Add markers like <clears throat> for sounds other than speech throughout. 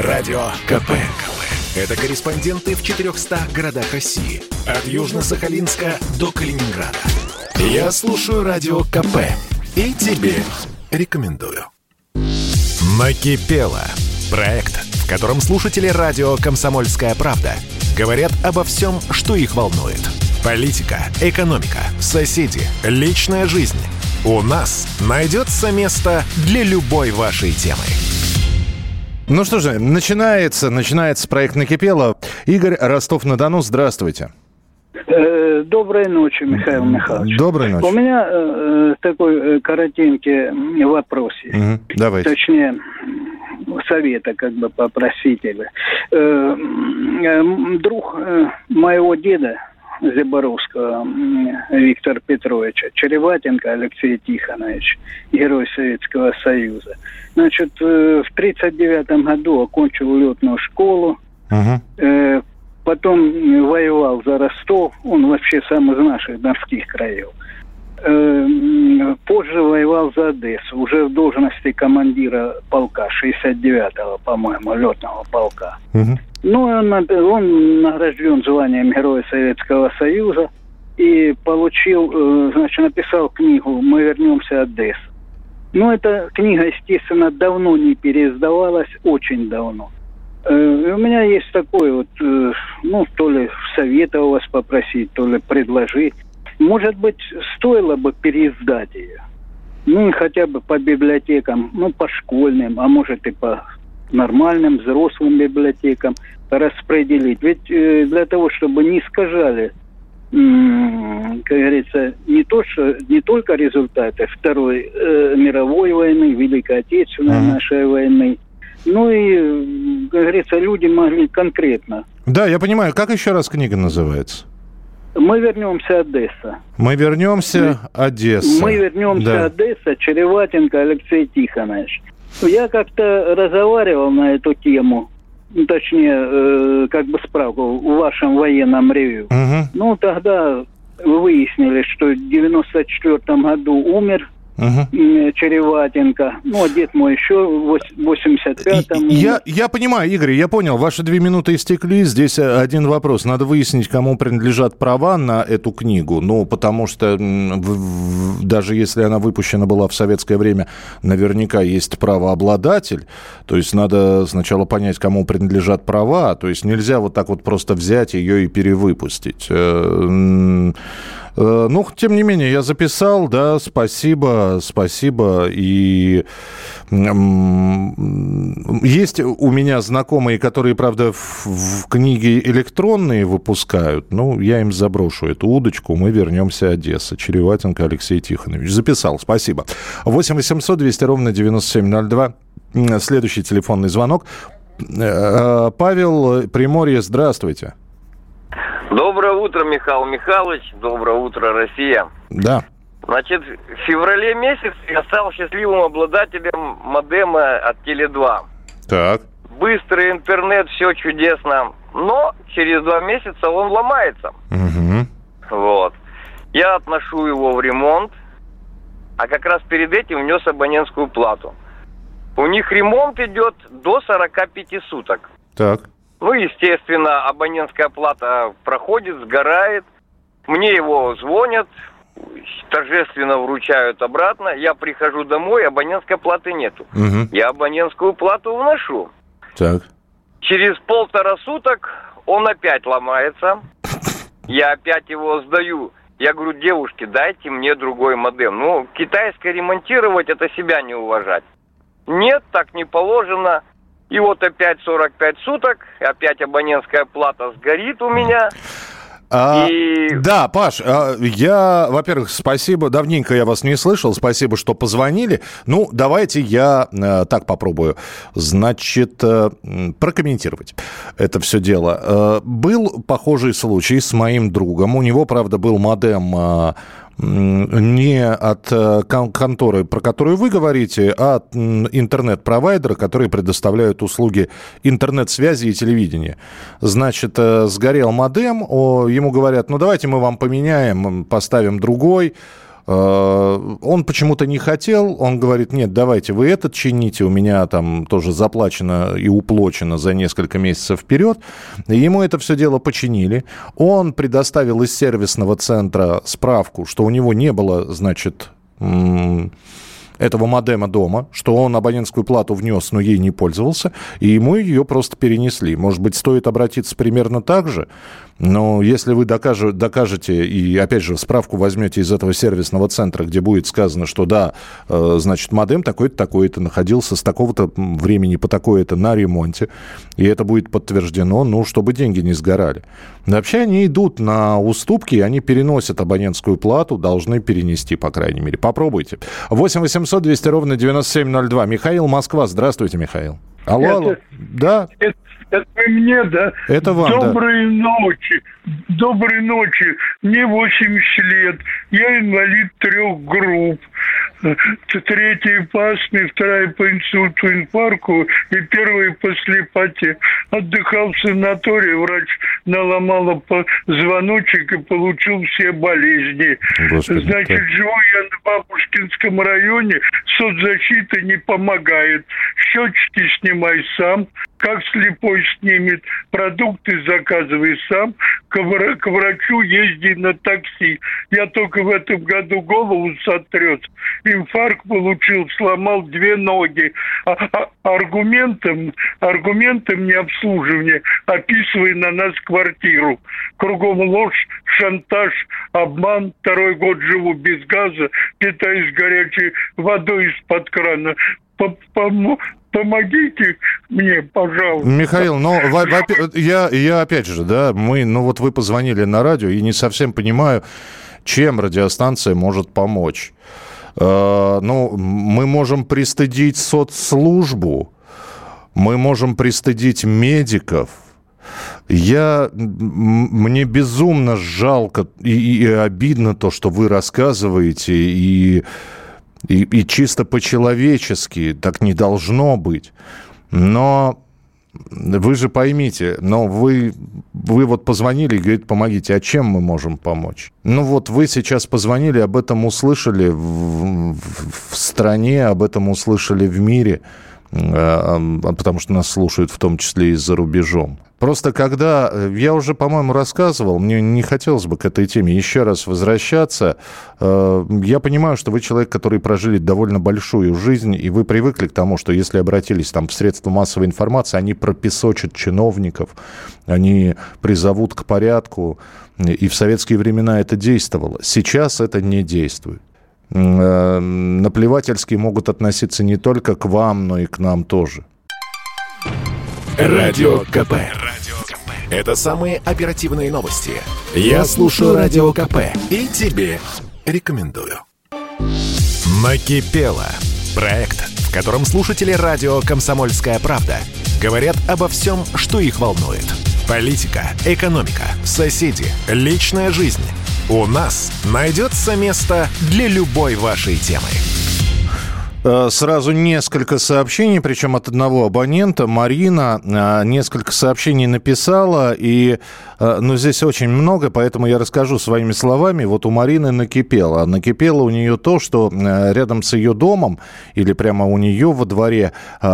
Радио КП. Это корреспонденты в 400 городах России. От Южно-Сахалинска до Калининграда. Я слушаю Радио КП. И тебе рекомендую. Накипело. Проект, в котором слушатели радио «Комсомольская правда» говорят обо всем, что их волнует. Политика, экономика, соседи, личная жизнь. У нас найдется место для любой вашей темы. Ну что же, начинается, начинается проект «Накипело». Игорь Ростов-на-Дону, здравствуйте. Э, Доброй ночи, Михаил Михайлович. Доброй ночи. У меня э, такой э, коротенький вопрос есть. Мгм, Давайте. Точнее, совета как бы попросителя. Э, м, Друг э, моего деда Заборовского м, Виктора Петровича, Череватенко Алексей Тихонович, герой Советского Союза. Значит, э, в 1939 году окончил летную школу. Э, потом м, воевал за Ростов, он вообще сам из наших донских краев. Э, Позже воевал за Одессу, уже в должности командира полка 69-го, по-моему, летного полка. Мгм. Ну, он, он награжден званием Героя Советского Союза и получил, э, значит, написал книгу «Мы вернемся Одессу». Ну, эта книга, естественно, давно не переиздавалась, очень давно. Э, У меня есть такой вот, э, ну, то ли совета у вас попросить, то ли предложить. Может быть, стоило бы переиздать ее. Ну, хотя бы по библиотекам, ну, по школьным, а может и по нормальным взрослым библиотекам распределить. Ведь э, для того, чтобы не искажали, как говорится, не то, что не только результаты Второй э, мировой войны, Великой Отечественной Мгм. нашей войны, ну и, как говорится, люди могли конкретно. Да, я понимаю. Как еще раз книга называется? Мы вернемся Одесса. Мы вернемся, Одесса. Мы вернемся Да. Одесса, Череватенко Алексей Тихонович. Я как-то разговаривал на эту тему, ну, точнее, э, как бы справку в вашем военном ревью. Мгм. Ну, тогда выяснили, что в 94 году умер М, Череватенко. Ну, а дед мой еще в вось- 85-м. И- Я, я понимаю, Игорь, я понял. Ваши две минуты истекли. Здесь э, один вопрос. Надо выяснить, кому принадлежат права на эту книгу. Ну, потому что даже если она выпущена была в советское время, наверняка есть правообладатель. То есть надо сначала понять, кому принадлежат права. То есть нельзя вот так вот просто взять ее и перевыпустить. Э, Э, Ну, тем не менее, я записал, да, спасибо, спасибо. И есть у меня знакомые, которые, правда, в, в книги электронные выпускают. Ну, я им заброшу эту удочку. Мы вернемся Одесса. Череватенко Алексей Тихонович. Записал, спасибо. 8 800 200 ровно 9702. М, Следующий телефонный звонок. Э, Павел Приморье, здравствуйте. Доброе утро, Михаил Михайлович. Доброе утро, Россия. Да. Значит, в феврале месяце я стал счастливым обладателем модема от Теле2. Так. Быстрый интернет, все чудесно. Но через два месяца он ломается. Мгм. Вот. Я отношу его в ремонт, а как раз перед этим внес абонентскую плату. У них ремонт идет до 45 суток. Так. Ну, естественно, абонентская плата проходит, сгорает. Мне его звонят, торжественно вручают обратно. Я прихожу домой, абонентской платы нету. Мгм. Я абонентскую плату вношу. Так. Через полтора суток он опять ломается. Я опять его сдаю. Я говорю, девушке, дайте мне другой модем. Ну, китайское ремонтировать, это себя не уважать. Нет, так не положено. И вот опять 45 суток, опять абонентская плата сгорит у меня. А, И- Да, Паш, а, я, во-первых, спасибо, давненько я вас не слышал, спасибо, что позвонили. Ну, давайте я э, так попробую, значит, э, прокомментировать это все дело. Э, был похожий случай с моим другом, у него, правда, был модем м, не от э, кон- конторы, про которую вы говорите, а от интернет-провайдера, которые предоставляют услуги интернет-связи и телевидения. Значит, э, сгорел модем, ему говорят, ну давайте мы вам поменяем, поставим другой. Э, он почему-то не хотел, он говорит, нет, давайте вы этот чините, у меня там тоже заплачено и уплочено за несколько месяцев вперед. Ему это все дело починили. Он предоставил из сервисного центра справку, что у него не было, значит, этого модема дома, что он абонентскую плату внес, но ей не пользовался, и ему ее просто перенесли. Может быть, стоит обратиться примерно так же? Но если вы докажете, докажете и, опять же, справку возьмете из этого сервисного центра, где будет сказано, что да, э, значит, модем такой-то, такой-то находился с такого-то времени по такое-то на ремонте, и это будет подтверждено, ну, чтобы деньги не сгорали. Вообще они идут на уступки, они переносят абонентскую плату, должны перенести, по крайней мере. Попробуйте. 8 800 200 ровно 9702. Михаил, Москва. Здравствуйте, Михаил. Алло, это, алло. Да? Это, это мне, да? Это вам, Доброй да. ночи. Доброй ночи. Мне 80 лет. Я инвалид трех групп. Третья по астме, вторая по инсульту, инфаркту и первая по слепоте. Отдыхал в санатории, врач наломала по звоночек и получил все болезни. Господи, Значит, как... живу я на Бабушкинском районе, соцзащита не помогает. Счетчики снимай сам, как слепой снимет, продукты заказывай сам, к, вра- к врачу езди на такси. Я только в этом году голову сотрет. Инфаркт получил, сломал две ноги. А, а, аргументом, аргументом необслуживания описывай на нас квартиру. Кругом ложь, шантаж, обман. Второй год живу без газа, питаюсь горячей водой из-под крана помогите мне, пожалуйста. Михаил, ну, я, я опять же, да, мы, ну вот вы позвонили на радио, и не совсем понимаю, чем радиостанция может помочь. Э, ну, мы можем пристыдить соцслужбу, мы можем пристыдить медиков, я, мне безумно жалко и, и обидно то, что вы рассказываете, и и, и чисто по-человечески так не должно быть. Но вы же поймите, но вы, вы вот позвонили и говорите, помогите, а чем мы можем помочь? Ну вот вы сейчас позвонили, об этом услышали в, в, в стране, об этом услышали в мире, э, потому что нас слушают в том числе и за рубежом. Просто когда, э, я уже, по-моему, рассказывал, мне не хотелось бы к этой теме еще раз возвращаться. Э, я понимаю, что вы человек, который прожили довольно большую жизнь, и вы привыкли к тому, что если обратились там в средства массовой информации, они пропесочат чиновников, они призовут к порядку, и в советские времена это действовало. Сейчас это не действует э, наплевательски могут относиться не только к вам, но и к нам тоже. Радио КП. Это самые оперативные новости. Я слушаю Радио КП и тебе рекомендую. Накипело. Проект, в котором слушатели радио «Комсомольская правда» говорят обо всем, что их волнует. Политика, экономика, соседи, личная жизнь. У нас найдется место для любой вашей темы. Э, сразу несколько сообщений, причем от одного абонента. Марина э, несколько сообщений написала, и э, ну, здесь очень много, поэтому я расскажу своими словами. Вот у Марины накипело. Накипело у нее то, что рядом с ее домом или прямо у нее во дворе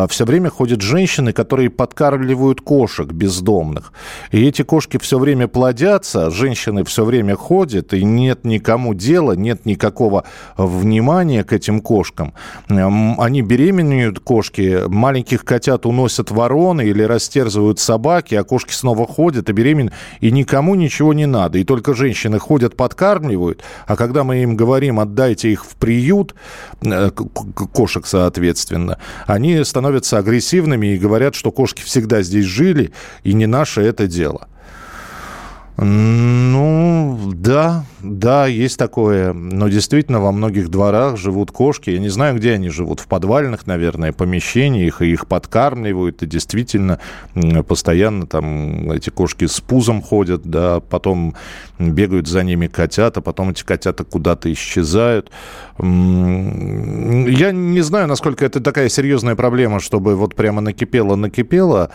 все время ходят женщины, которые подкармливают кошек бездомных. И эти кошки все время плодятся, женщины все время ходят, и нет никому дела, нет никакого внимания к этим кошкам они беременеют, кошки, маленьких котят уносят вороны или растерзывают собаки, а кошки снова ходят и беременны, и никому ничего не надо. И только женщины ходят, подкармливают, а когда мы им говорим, отдайте их в приют, э, кошек, соответственно, они становятся агрессивными и говорят, что кошки всегда здесь жили, и не наше это дело. Ну, да, да, есть такое. Но действительно, во многих дворах живут кошки. Я не знаю, где они живут. В подвальных, наверное, помещениях. И их подкармливают. И действительно, постоянно там эти кошки с пузом ходят, да, потом бегают за ними котята, потом эти котята куда-то исчезают. Я не знаю, насколько это такая серьезная проблема, чтобы вот прямо накипело-накипело.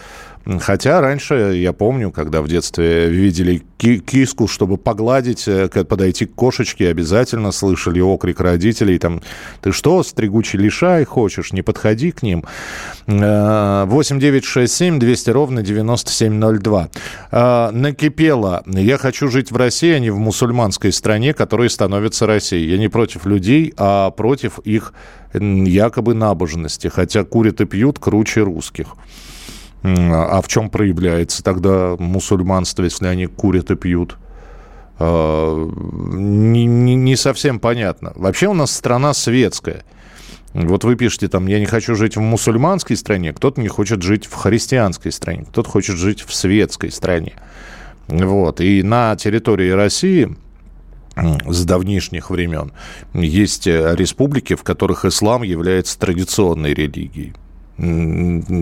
Хотя раньше, я помню, когда в детстве видели киску, чтобы погладить, э, подойти к кошечке, обязательно слышали окрик родителей, там, ты что, стригучий лишай хочешь, не подходи к ним. 8 9 6 7 200 ровно 9702. Э, накипело. Я хочу жить в России, а не в мусульманской стране, которая становится Россией. Я не против людей, а против их якобы набожности. Хотя курят и пьют круче русских. А в чем проявляется тогда мусульманство, если они курят и пьют? А, не, не, не совсем понятно. Вообще у нас страна светская. Вот вы пишете там, я не хочу жить в мусульманской стране, кто-то не хочет жить в христианской стране, кто-то хочет жить в светской стране. Вот. И на территории России с давнишних времен есть э, республики, в которых ислам является традиционной религией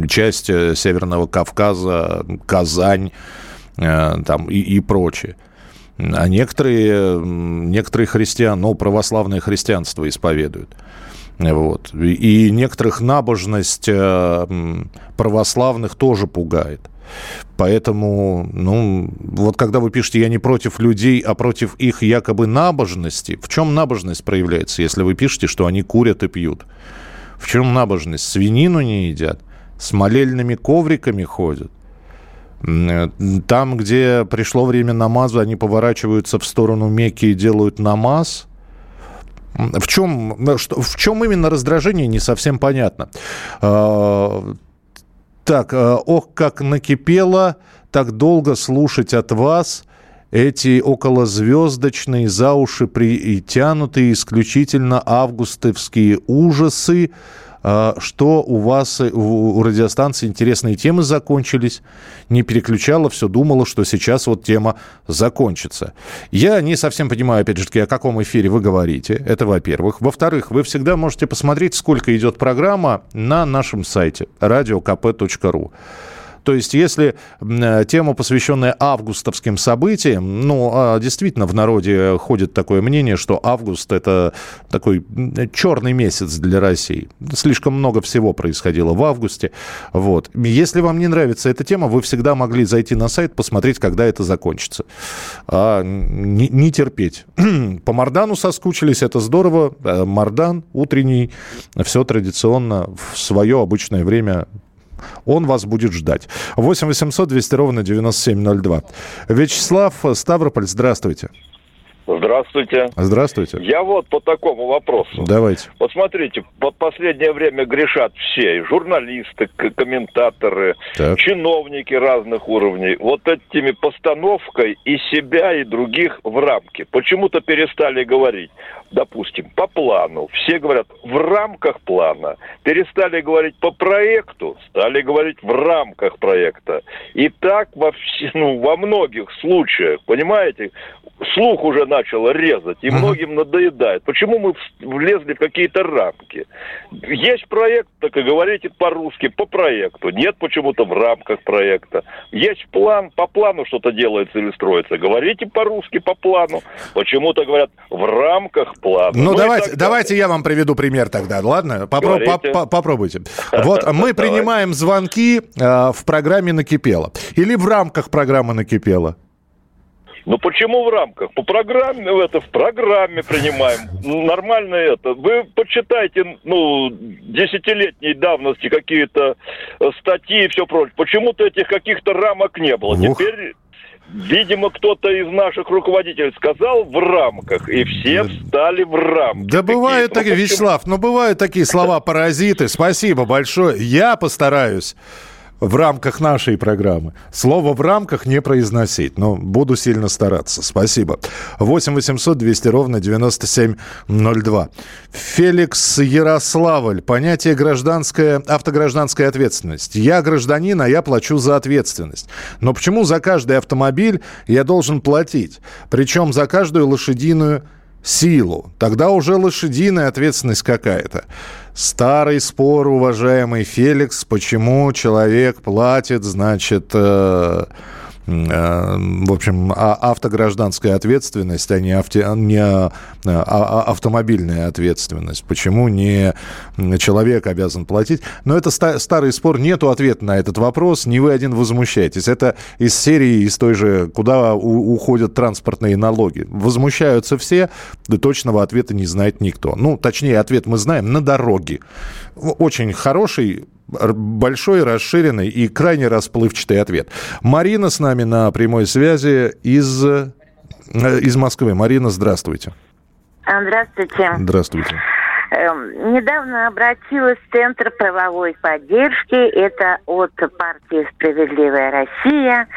часть э, Северного Кавказа, Казань э, там, и, и прочее. А некоторые, некоторые христиан, ну, православное христианство исповедуют. Вот. И некоторых набожность э, православных тоже пугает. Поэтому, ну, вот когда вы пишете, я не против людей, а против их якобы набожности, в чем набожность проявляется, если вы пишете, что они курят и пьют? В чем набожность? Свинину не едят, с молельными ковриками ходят. Э, там, где пришло время намаза, они поворачиваются в сторону Мекки и делают намаз. В чем, в чем именно раздражение, не совсем понятно. А, так, э, ох, как накипело, так долго слушать от вас эти околозвездочные, за уши притянутые исключительно августовские ужасы, а, что у вас у радиостанции интересные темы закончились, не переключала, все думала, что сейчас вот тема закончится. Я не совсем понимаю, опять же таки, о каком эфире вы говорите, это во-первых. Во-вторых, вы всегда можете посмотреть, сколько идет программа на нашем сайте radiokp.ru. То есть, если э, тема, посвященная августовским событиям, ну, а действительно, в народе ходит такое мнение, что август – это такой черный месяц для России. Слишком много всего происходило в августе. Вот. Если вам не нравится эта тема, вы всегда могли зайти на сайт, посмотреть, когда это закончится. А не, не терпеть. <clears throat> По Мардану соскучились, это здорово. Э, Мардан утренний, все традиционно в свое обычное время он вас будет ждать. 8 800 200 ровно 9702. Вячеслав Ставрополь, здравствуйте. Здравствуйте. Здравствуйте. Я вот по такому вопросу. Давайте. Вот смотрите, под последнее время грешат все, журналисты, комментаторы, так. чиновники разных уровней, вот этими постановкой и себя, и других в рамки. Почему-то перестали говорить, допустим, по плану. Все говорят в рамках плана. Перестали говорить по проекту, стали говорить в рамках проекта. И так во, все, ну, во многих случаях, понимаете, слух уже начал резать, и многим надоедает. Почему мы влезли в какие-то рамки? Есть проект, так и говорите по-русски, по проекту. Нет почему-то в рамках проекта. Есть план, по плану что-то делается или строится. Говорите по-русски, по плану. Почему-то говорят в рамках плана. Ну, ну давайте, давайте я вам приведу пример тогда, ладно? Попро- по- попробуйте. Вот мы <laughs> принимаем звонки э, в программе «Накипело». Или в рамках программы «Накипело». Ну почему в рамках? По программе это в программе принимаем. Нормально это. Вы почитайте, ну, десятилетней давности какие-то э, статьи и все прочее. Почему-то этих каких-то рамок не было. Ух. Теперь Видимо, кто-то из наших руководителей сказал в рамках, и все встали в рамки. Да бывают такие, Вячеслав, ну, бывают такие слова-паразиты. Спасибо большое. Я постараюсь в рамках нашей программы. Слово «в рамках» не произносить, но буду сильно стараться. Спасибо. 8 800 200 ровно 9702. Феликс Ярославль. Понятие гражданская, автогражданская ответственность. Я гражданин, а я плачу за ответственность. Но почему за каждый автомобиль я должен платить? Причем за каждую лошадиную силу. Тогда уже лошадиная ответственность какая-то. Старый спор, уважаемый Феликс, почему человек платит, значит, э, в общем, а, автогражданская ответственность, а не, авто, не а, а, автомобильная ответственность. Почему не человек обязан платить? Но это старый спор, нету ответа на этот вопрос, не вы один возмущаетесь. Это из серии, из той же, куда уходят транспортные налоги. Возмущаются все, да точного ответа не знает никто. Ну, точнее, ответ мы знаем, на дороге. Очень хороший большой, расширенный и крайне расплывчатый ответ. Марина с нами на прямой связи из, э, из Москвы. Марина, здравствуйте. Здравствуйте. Здравствуйте. Эм, недавно обратилась в Центр правовой поддержки. Это от партии «Справедливая Россия».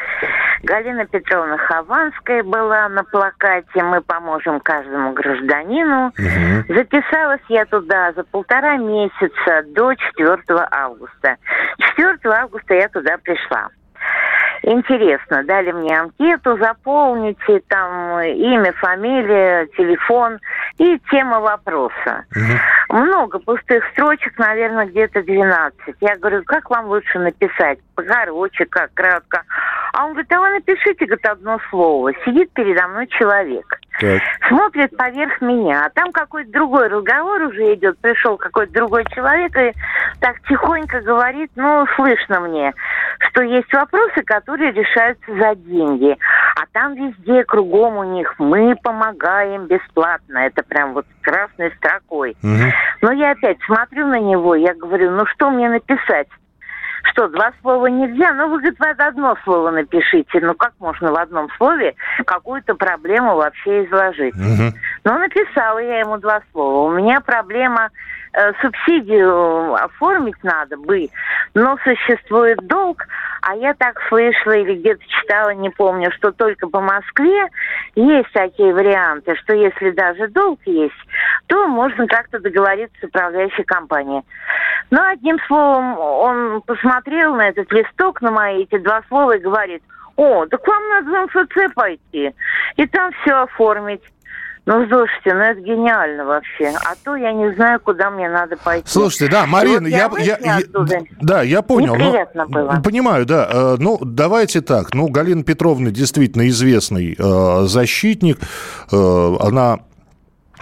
Галина Петровна Хованская была на плакате «Мы поможем каждому гражданину». Угу. Записалась я туда за полтора месяца до 4 августа. 4 августа я туда пришла. Интересно, дали мне анкету, заполните там имя, фамилия, телефон и тема вопроса. Угу. Много пустых строчек, наверное, где-то 12. Я говорю, как вам лучше написать? Короче, как кратко. А он говорит, а вы напишите, говорит, одно слово. Сидит передо мной человек. Так. Смотрит поверх меня. А там какой-то другой разговор уже идет. Пришел какой-то другой человек и так тихонько говорит, ну, слышно мне, что есть вопросы, которые решаются за деньги. А там везде, кругом у них, мы помогаем бесплатно. Это прям вот красной строкой. Угу. Но я опять смотрю на него, я говорю, ну что мне написать? Что, два слова нельзя? Ну, вы, говорит, в одно слово напишите. Ну, как можно в одном слове какую-то проблему вообще изложить? Угу. Ну, написала я ему два слова. У меня проблема Э, субсидию оформить надо бы, но существует долг, а я так слышала или где-то читала, не помню, что только по Москве есть такие варианты, что если даже долг есть, то можно как-то договориться с управляющей компанией. Но одним словом, он посмотрел на этот листок, на мои эти два слова и говорит, о, так вам надо в МФЦ пойти и там все оформить. Ну, слушайте, ну это гениально вообще. А то я не знаю, куда мне надо пойти. Слушайте, да, Марина, вот я, я, я, я, да, я понял. Неприятно ну, было. Понимаю, да. Э, ну, давайте так. Ну, Галина Петровна действительно известный э, защитник. Э, она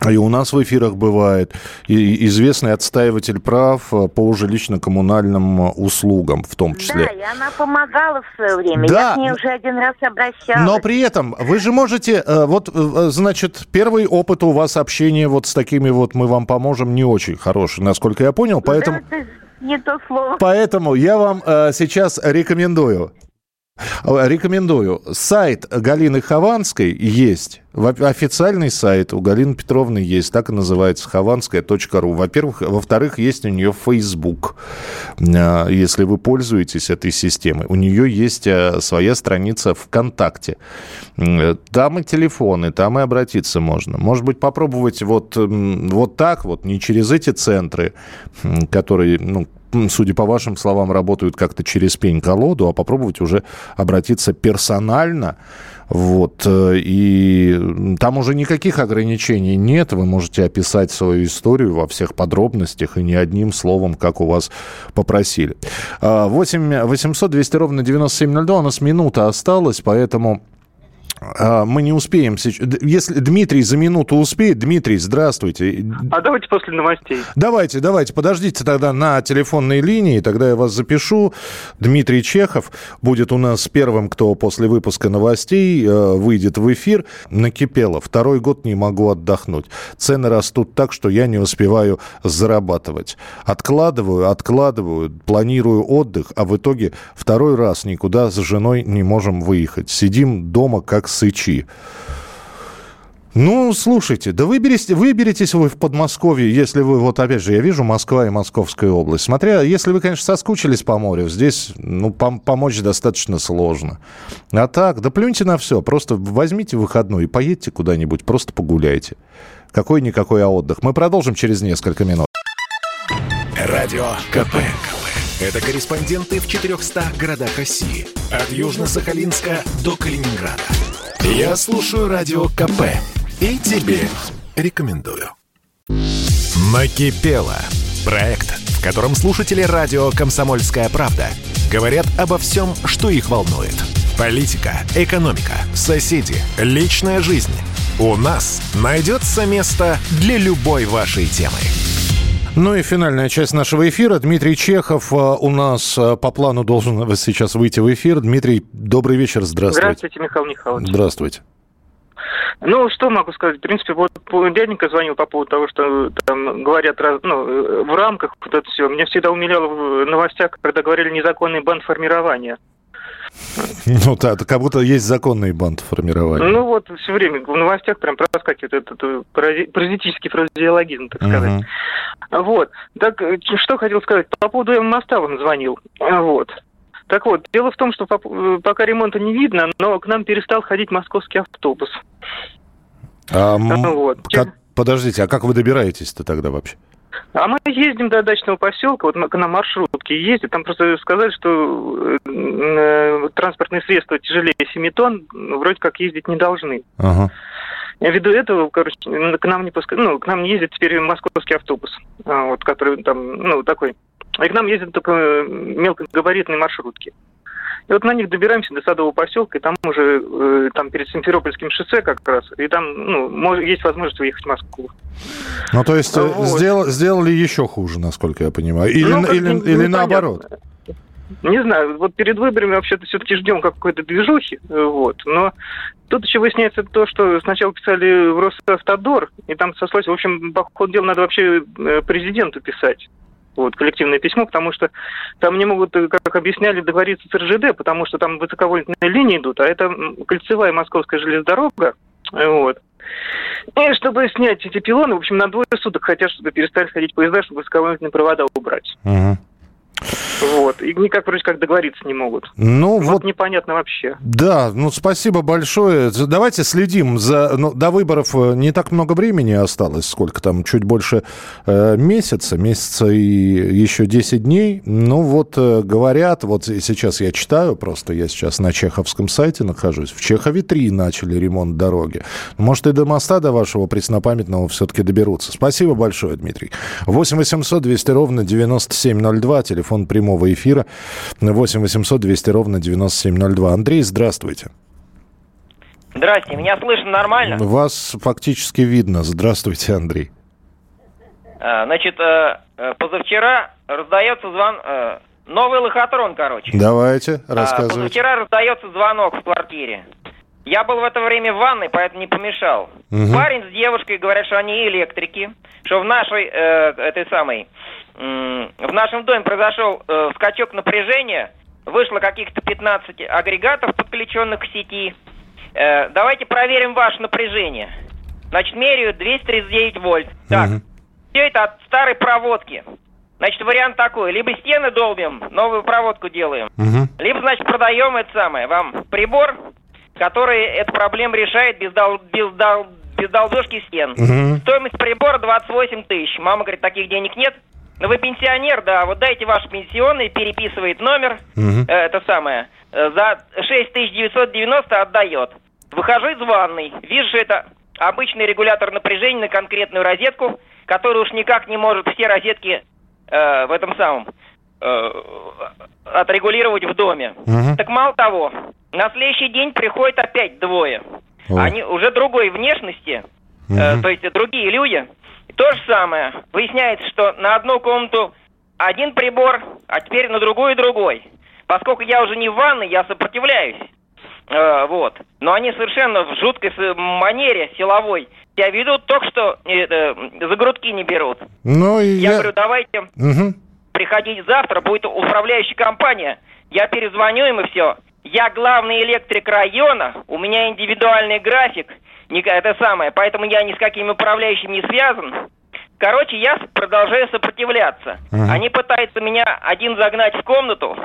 и у нас в эфирах бывает и известный отстаиватель прав э, по жилищно-коммунальным услугам в том числе. Да, и она помогала в свое время. Да. Я к ней уже один раз обращалась. Но при этом вы же можете, э, вот, э, значит, первый опыт у вас общения вот с такими вот «мы вам поможем» не очень хороший, насколько я понял, поэтому... Да, не то слово. Поэтому я вам сейчас рекомендую Рекомендую. Сайт Галины Хованской есть. Официальный сайт у Галины Петровны есть. Так и называется. хованская.ру. Во-первых. Во-вторых, есть у нее Facebook. А, если вы пользуетесь этой системой. У нее есть а, своя страница ВКонтакте. Там и телефоны, там и обратиться можно. Может быть, попробовать вот, вот так вот, не через эти центры, которые, ну, судя по вашим словам, работают как-то через пень-колоду, а попробовать уже обратиться персонально. Вот, э, и там уже никаких ограничений нет. Вы можете описать свою историю во всех подробностях и не одним словом, как у вас попросили. 8 800 200 ровно 9702. У нас минута осталась, поэтому мы не успеем сейчас. Если Дмитрий за минуту успеет, Дмитрий, здравствуйте. А давайте после новостей. Давайте, давайте, подождите тогда на телефонной линии, тогда я вас запишу. Дмитрий Чехов будет у нас первым, кто после выпуска новостей э, выйдет в эфир. Накипело. Второй год не могу отдохнуть. Цены растут так, что я не успеваю зарабатывать. Откладываю, откладываю, планирую отдых, а в итоге второй раз никуда с женой не можем выехать. Сидим дома как сычи. Ну, слушайте, да выберитесь, выберитесь вы в Подмосковье, если вы, вот опять же, я вижу Москва и Московская область. Смотря, если вы, конечно, соскучились по морю, здесь, ну, пом- помочь достаточно сложно. А так, да плюньте на все, просто возьмите выходной и поедьте куда-нибудь, просто погуляйте. Какой-никакой отдых. Мы продолжим через несколько минут. Радио КП. Это корреспонденты в 400 городах России. От Южно-Сахалинска до Калининграда. Я слушаю Радио КП и тебе рекомендую. Накипело. Проект, в котором слушатели радио «Комсомольская правда» говорят обо всем, что их волнует – Политика, экономика, соседи, личная жизнь. У нас найдется место для любой вашей темы. Ну и финальная часть нашего эфира. Дмитрий Чехов э, у нас э, по плану должен <laughs> сейчас выйти в эфир. Дмитрий, добрый вечер, здравствуйте. Здравствуйте, Михаил Михайлович. Здравствуйте. Ну, что могу сказать? В принципе, вот дяденька звонил по поводу того, что там говорят ну, в рамках вот это все. Меня всегда умиляло в новостях, когда говорили незаконный бандформирование. Ну да, это как будто есть законный банд формирования. Ну вот все время в новостях прям проскакивает этот, этот паразитический фразеологизм, так сказать. Вот. Так что хотел сказать? По поводу моста он звонил. Вот. Так вот, дело в том, что пока ремонта не видно, но к нам перестал ходить московский автобус. А, вот. как, подождите, а как вы добираетесь-то тогда вообще? А мы ездим до дачного поселка, вот на маршрутке ездим. Там просто сказали, что э, транспортные средства тяжелее 7 тонн вроде как ездить не должны. Ага. Ввиду этого, короче, к нам не пускай, ну, к нам не ездит теперь московский автобус, а, вот, который там, ну, такой. И к нам ездят только мелкогабаритные маршрутки. И вот на них добираемся до Садового поселка, и там уже, э, там перед Симферопольским шоссе как раз, и там, ну, мож, есть возможность уехать в Москву. Ну, то есть э, вот. сделал, сделали еще хуже, насколько я понимаю, или, ну, или, не, или наоборот? Не знаю, вот перед выборами вообще-то все-таки ждем какой-то движухи, вот, но тут еще выясняется то, что сначала писали в Росавтодор, и там сослались, в общем, по ходу дела надо вообще э, президенту писать вот, коллективное письмо, потому что там не могут, э, как объясняли, договориться с РЖД, потому что там высоковольтные линии идут, а это кольцевая московская железнодорога, вот. И чтобы снять эти пилоны, в общем, на двое суток хотят, чтобы перестали ходить поезда, чтобы высоковольтные провода убрать. Угу. Вот. И никак вроде как договориться не могут. Ну, вот, вот непонятно вообще. Да, ну спасибо большое. Давайте следим за... Ну, до выборов э, не так много времени осталось. Сколько там? Чуть больше э, месяца. Месяца и еще 10 дней. Ну вот э, говорят, вот сейчас я читаю просто, я сейчас на чеховском сайте нахожусь. В Чехове 3 начали ремонт дороги. Может и до моста до вашего преснопамятного все-таки доберутся. Спасибо большое, Дмитрий. 8 800 200 ровно 9702, телефон телефон прямого эфира 8 800 200 ровно 9702. Андрей, здравствуйте. Здрасте, меня слышно нормально? Вас фактически видно. Здравствуйте, Андрей. А, значит, э, э, позавчера раздается звон... Э, новый лохотрон, короче. Давайте, а, рассказывайте. Позавчера раздается звонок в квартире. Я был в это время в ванной, поэтому не помешал. Угу. Парень с девушкой говорят, что они электрики, что в нашей, э, этой самой, в нашем доме произошел э, скачок напряжения, вышло каких-то 15 агрегатов, подключенных к сети. Э, давайте проверим ваше напряжение. Значит, меряют 239 вольт. Так, угу. все это от старой проводки. Значит, вариант такой. Либо стены долбим, новую проводку делаем. Угу. Либо, значит, продаем это самое. Вам прибор, который эту проблему решает без, дол, без, дол, без долбежки стен. Угу. Стоимость прибора 28 тысяч. Мама говорит, таких денег нет. Ну, вы пенсионер, да, вот дайте ваш пенсионный, переписывает номер, угу. э, это самое, э, за 6990 отдает. Выхожу из ванной, вижу, что это обычный регулятор напряжения на конкретную розетку, который уж никак не может все розетки э, в этом самом отрегулировать в доме. Угу. Так мало того, на следующий день приходит опять двое. О. Они уже другой внешности, угу. э, то есть другие люди. То же самое. Выясняется, что на одну комнату один прибор, а теперь на другую другой. Поскольку я уже не в ванной, я сопротивляюсь. Э, вот. Но они совершенно в жуткой манере силовой себя ведут, только что э, за грудки не берут. Ну, и я, я говорю, давайте угу. Приходите завтра, будет управляющая компания. Я перезвоню им и все. Я главный электрик района, у меня индивидуальный график – это самое, поэтому я ни с какими управляющими не связан. Короче, я продолжаю сопротивляться. Uh-huh. Они пытаются меня один загнать в комнату,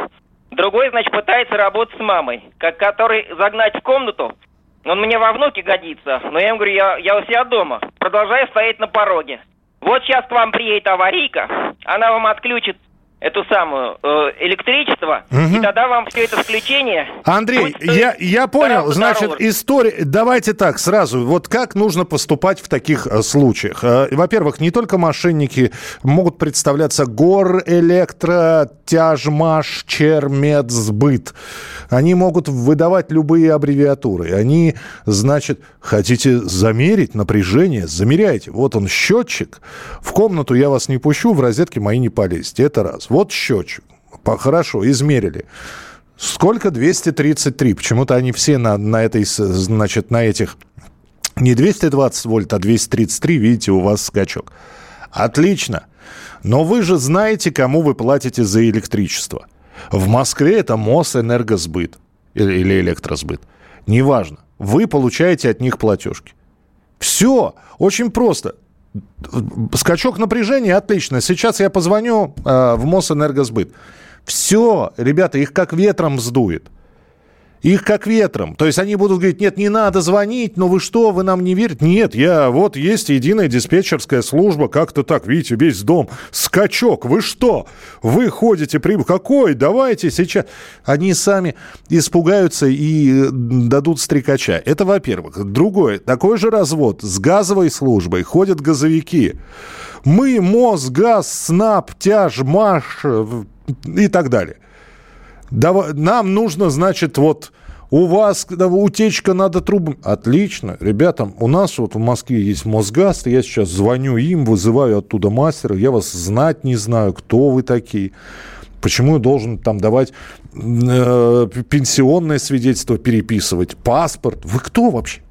другой, значит, пытается работать с мамой, как который загнать в комнату, он мне во внуке годится, но я им говорю, я, я у себя дома, продолжаю стоять на пороге. Вот сейчас к вам приедет аварийка, она вам отключит эту самую э, электричество, угу. и тогда вам все это включение... Андрей, я, я понял, значит, дороже. история... Давайте так, сразу, вот как нужно поступать в таких э, случаях? Э, во-первых, не только мошенники могут представляться Гор, Электро, Тяжмаш, Чермедсбыт. Они могут выдавать любые аббревиатуры. Они, значит, хотите замерить напряжение? Замеряйте. Вот он счетчик. В комнату я вас не пущу, в розетке мои не полезете. Это раз. Вот счетчик. Хорошо, измерили. Сколько? 233. Почему-то они все на, на этой, значит, на этих не 220 вольт, а 233, видите, у вас скачок. Отлично. Но вы же знаете, кому вы платите за электричество. В Москве это Мосэнергосбыт или электросбыт. Неважно. Вы получаете от них платежки. Все. Очень просто. Скачок напряжения отлично. Сейчас я позвоню э, в Мосэнергосбыт. Все, ребята, их как ветром сдует. Их как ветром. То есть они будут говорить, нет, не надо звонить, но вы что, вы нам не верите? Нет, я, вот есть единая диспетчерская служба, как-то так, видите, весь дом. Скачок, вы что? Вы ходите, при... какой? Давайте сейчас. Они сами испугаются и дадут стрекача. Это во-первых. Другое, такой же развод с газовой службой. Ходят газовики. Мы, МОЗ, ГАЗ, СНАП, ТЯЖ, МАШ и так далее. Давай, нам нужно, значит, вот у вас утечка, надо трубы. Отлично. Ребята, у нас вот в Москве есть Мосгаз, я сейчас звоню им, вызываю оттуда мастера, я вас знать не знаю, кто вы такие. Почему я должен там давать э, пенсионное свидетельство переписывать, паспорт? Вы кто вообще?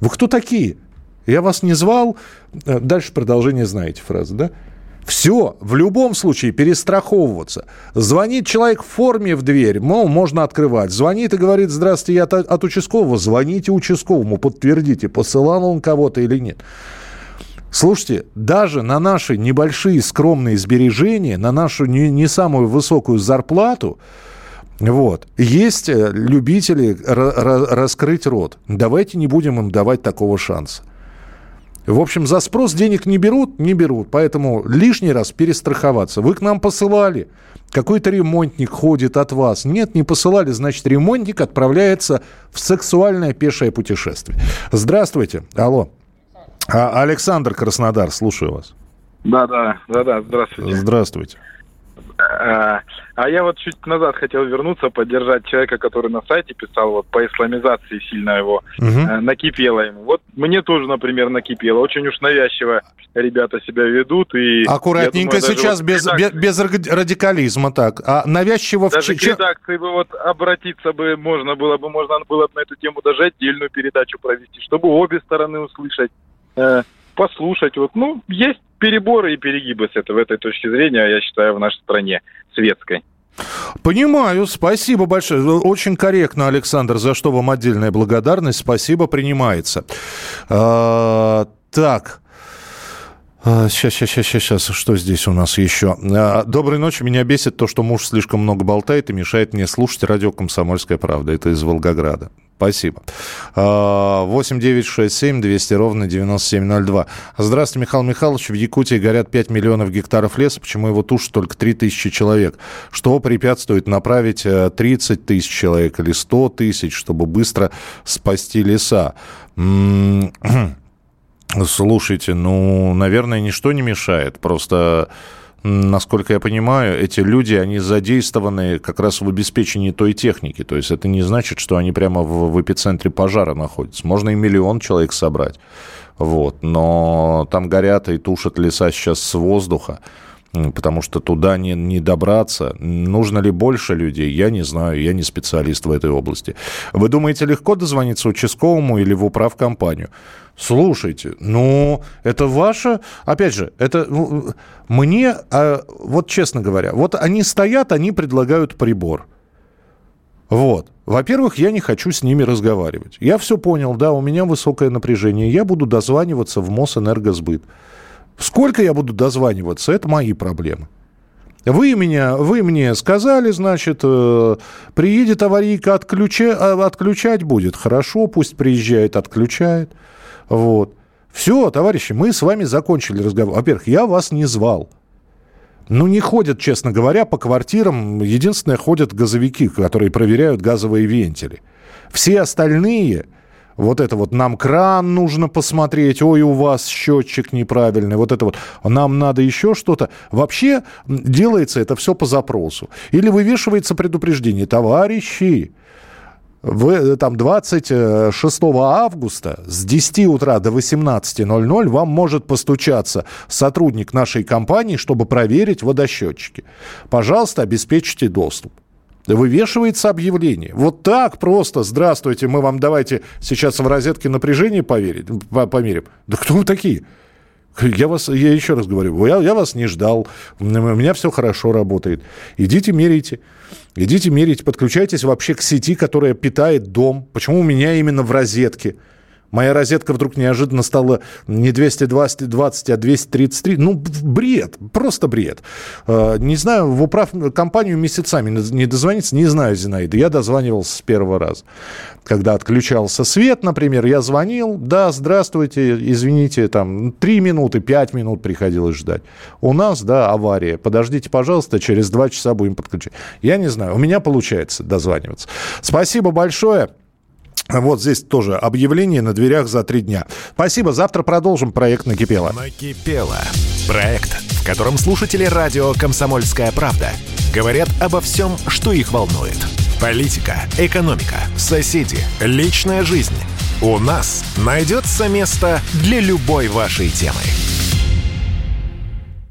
Вы кто такие? Я вас не звал. Э, дальше продолжение знаете фразы, да? Все, в любом случае перестраховываться. Звонит человек в форме в дверь, мол, можно открывать. Звонит и говорит, здравствуйте, я от, от участкового. Звоните участковому, подтвердите, посылал он кого-то или нет. Слушайте, даже на наши небольшие скромные сбережения, на нашу не, не самую высокую зарплату, вот. Есть э, любители раскрыть рот. Давайте не будем им давать такого шанса. В общем, за спрос денег не берут, не берут. Поэтому лишний раз перестраховаться. Вы к нам посылали. Какой-то ремонтник ходит от вас. Нет, не посылали, значит, ремонтник отправляется в сексуальное пешее путешествие. Здравствуйте. Алло. А, Александр Краснодар, слушаю вас. Да, да, да, да, здравствуйте. Здравствуйте. А, а я вот чуть назад хотел вернуться, поддержать человека, который на сайте писал, вот по исламизации сильно его угу. накипело ему. Вот мне тоже, например, накипело. Очень уж навязчиво ребята себя ведут. И Аккуратненько думаю, сейчас, вот без, редакции... без радикализма так. А навязчиво даже в... к редакции бы вот обратиться бы можно было бы, можно было бы на эту тему даже отдельную передачу провести, чтобы обе стороны услышать э, послушать. Вот, ну, есть переборы и перегибы с этого, этой точки зрения, я считаю, в нашей стране светской. Понимаю, спасибо большое. Очень корректно, Александр, за что вам отдельная благодарность. Спасибо, принимается. А, так. Сейчас, сейчас, сейчас, сейчас, что здесь у нас еще? А, доброй ночи. Меня бесит то, что муж слишком много болтает и мешает мне слушать радио «Комсомольская правда». Это из Волгограда. Спасибо. 8 9 6 7 200 ровно 9702. Здравствуйте, Михаил Михайлович. В Якутии горят 5 миллионов гектаров леса. Почему его тушат только 3 тысячи человек? Что препятствует направить 30 э, тысяч человек или 100 тысяч, чтобы быстро спасти леса? <clears throat> Слушайте, ну, наверное, ничто не мешает. Просто насколько я понимаю, эти люди, они задействованы как раз в обеспечении той техники. То есть это не значит, что они прямо в, в эпицентре пожара находятся. Можно и миллион человек собрать. Вот. Но там горят и тушат леса сейчас с воздуха потому что туда не, не добраться. Нужно ли больше людей, я не знаю, я не специалист в этой области. Вы думаете, легко дозвониться участковому или в управкомпанию? Слушайте, ну, это ваше... Опять же, это ну, мне, а, вот честно говоря, вот они стоят, они предлагают прибор. Вот. Во-первых, я не хочу с ними разговаривать. Я все понял, да, у меня высокое напряжение. Я буду дозваниваться в Мосэнергосбыт. Сколько я буду дозваниваться, это мои проблемы. Вы, меня, вы мне сказали, значит, э, приедет аварийка, отключа, а, отключать будет. Хорошо, пусть приезжает, отключает. Вот. Все, товарищи, мы с вами закончили разговор. Во-первых, я вас не звал. Ну, не ходят, честно говоря, по квартирам. Единственное, ходят газовики, которые проверяют газовые вентили. Все остальные вот это вот нам кран нужно посмотреть, ой, у вас счетчик неправильный, вот это вот нам надо еще что-то. Вообще делается это все по запросу. Или вывешивается предупреждение, товарищи, в, э, там 26 августа с 10 утра до 18.00 вам может постучаться сотрудник нашей компании, чтобы проверить водосчетчики. Пожалуйста, обеспечьте доступ. Вывешивается объявление. Вот так просто. Здравствуйте, мы вам давайте сейчас в розетке напряжение поверить, померим. Да кто вы такие? Я вас, я еще раз говорю, я, я вас не ждал, у меня все хорошо работает. Идите мерите. Идите мерите, подключайтесь вообще к сети, которая питает дом. Почему у меня именно в розетке? Моя розетка вдруг неожиданно стала не 220, 20, а 233. Ну, бред, просто бред. Э, не знаю, в управ компанию месяцами не дозвониться, не знаю, Зинаида. Я дозванивался с первого раза. Когда отключался свет, например, я звонил, да, здравствуйте, извините, там, три минуты, пять минут приходилось ждать. У нас, да, авария. Подождите, пожалуйста, через два часа будем подключать. Я не знаю, у меня получается дозваниваться. Спасибо большое. Вот здесь тоже объявление на дверях за три дня. Спасибо. Завтра продолжим проект «Накипело». «Накипело». Проект, в котором слушатели радио «Комсомольская правда» говорят обо всем, что их волнует. Политика, экономика, соседи, личная жизнь. У нас найдется место для любой вашей темы.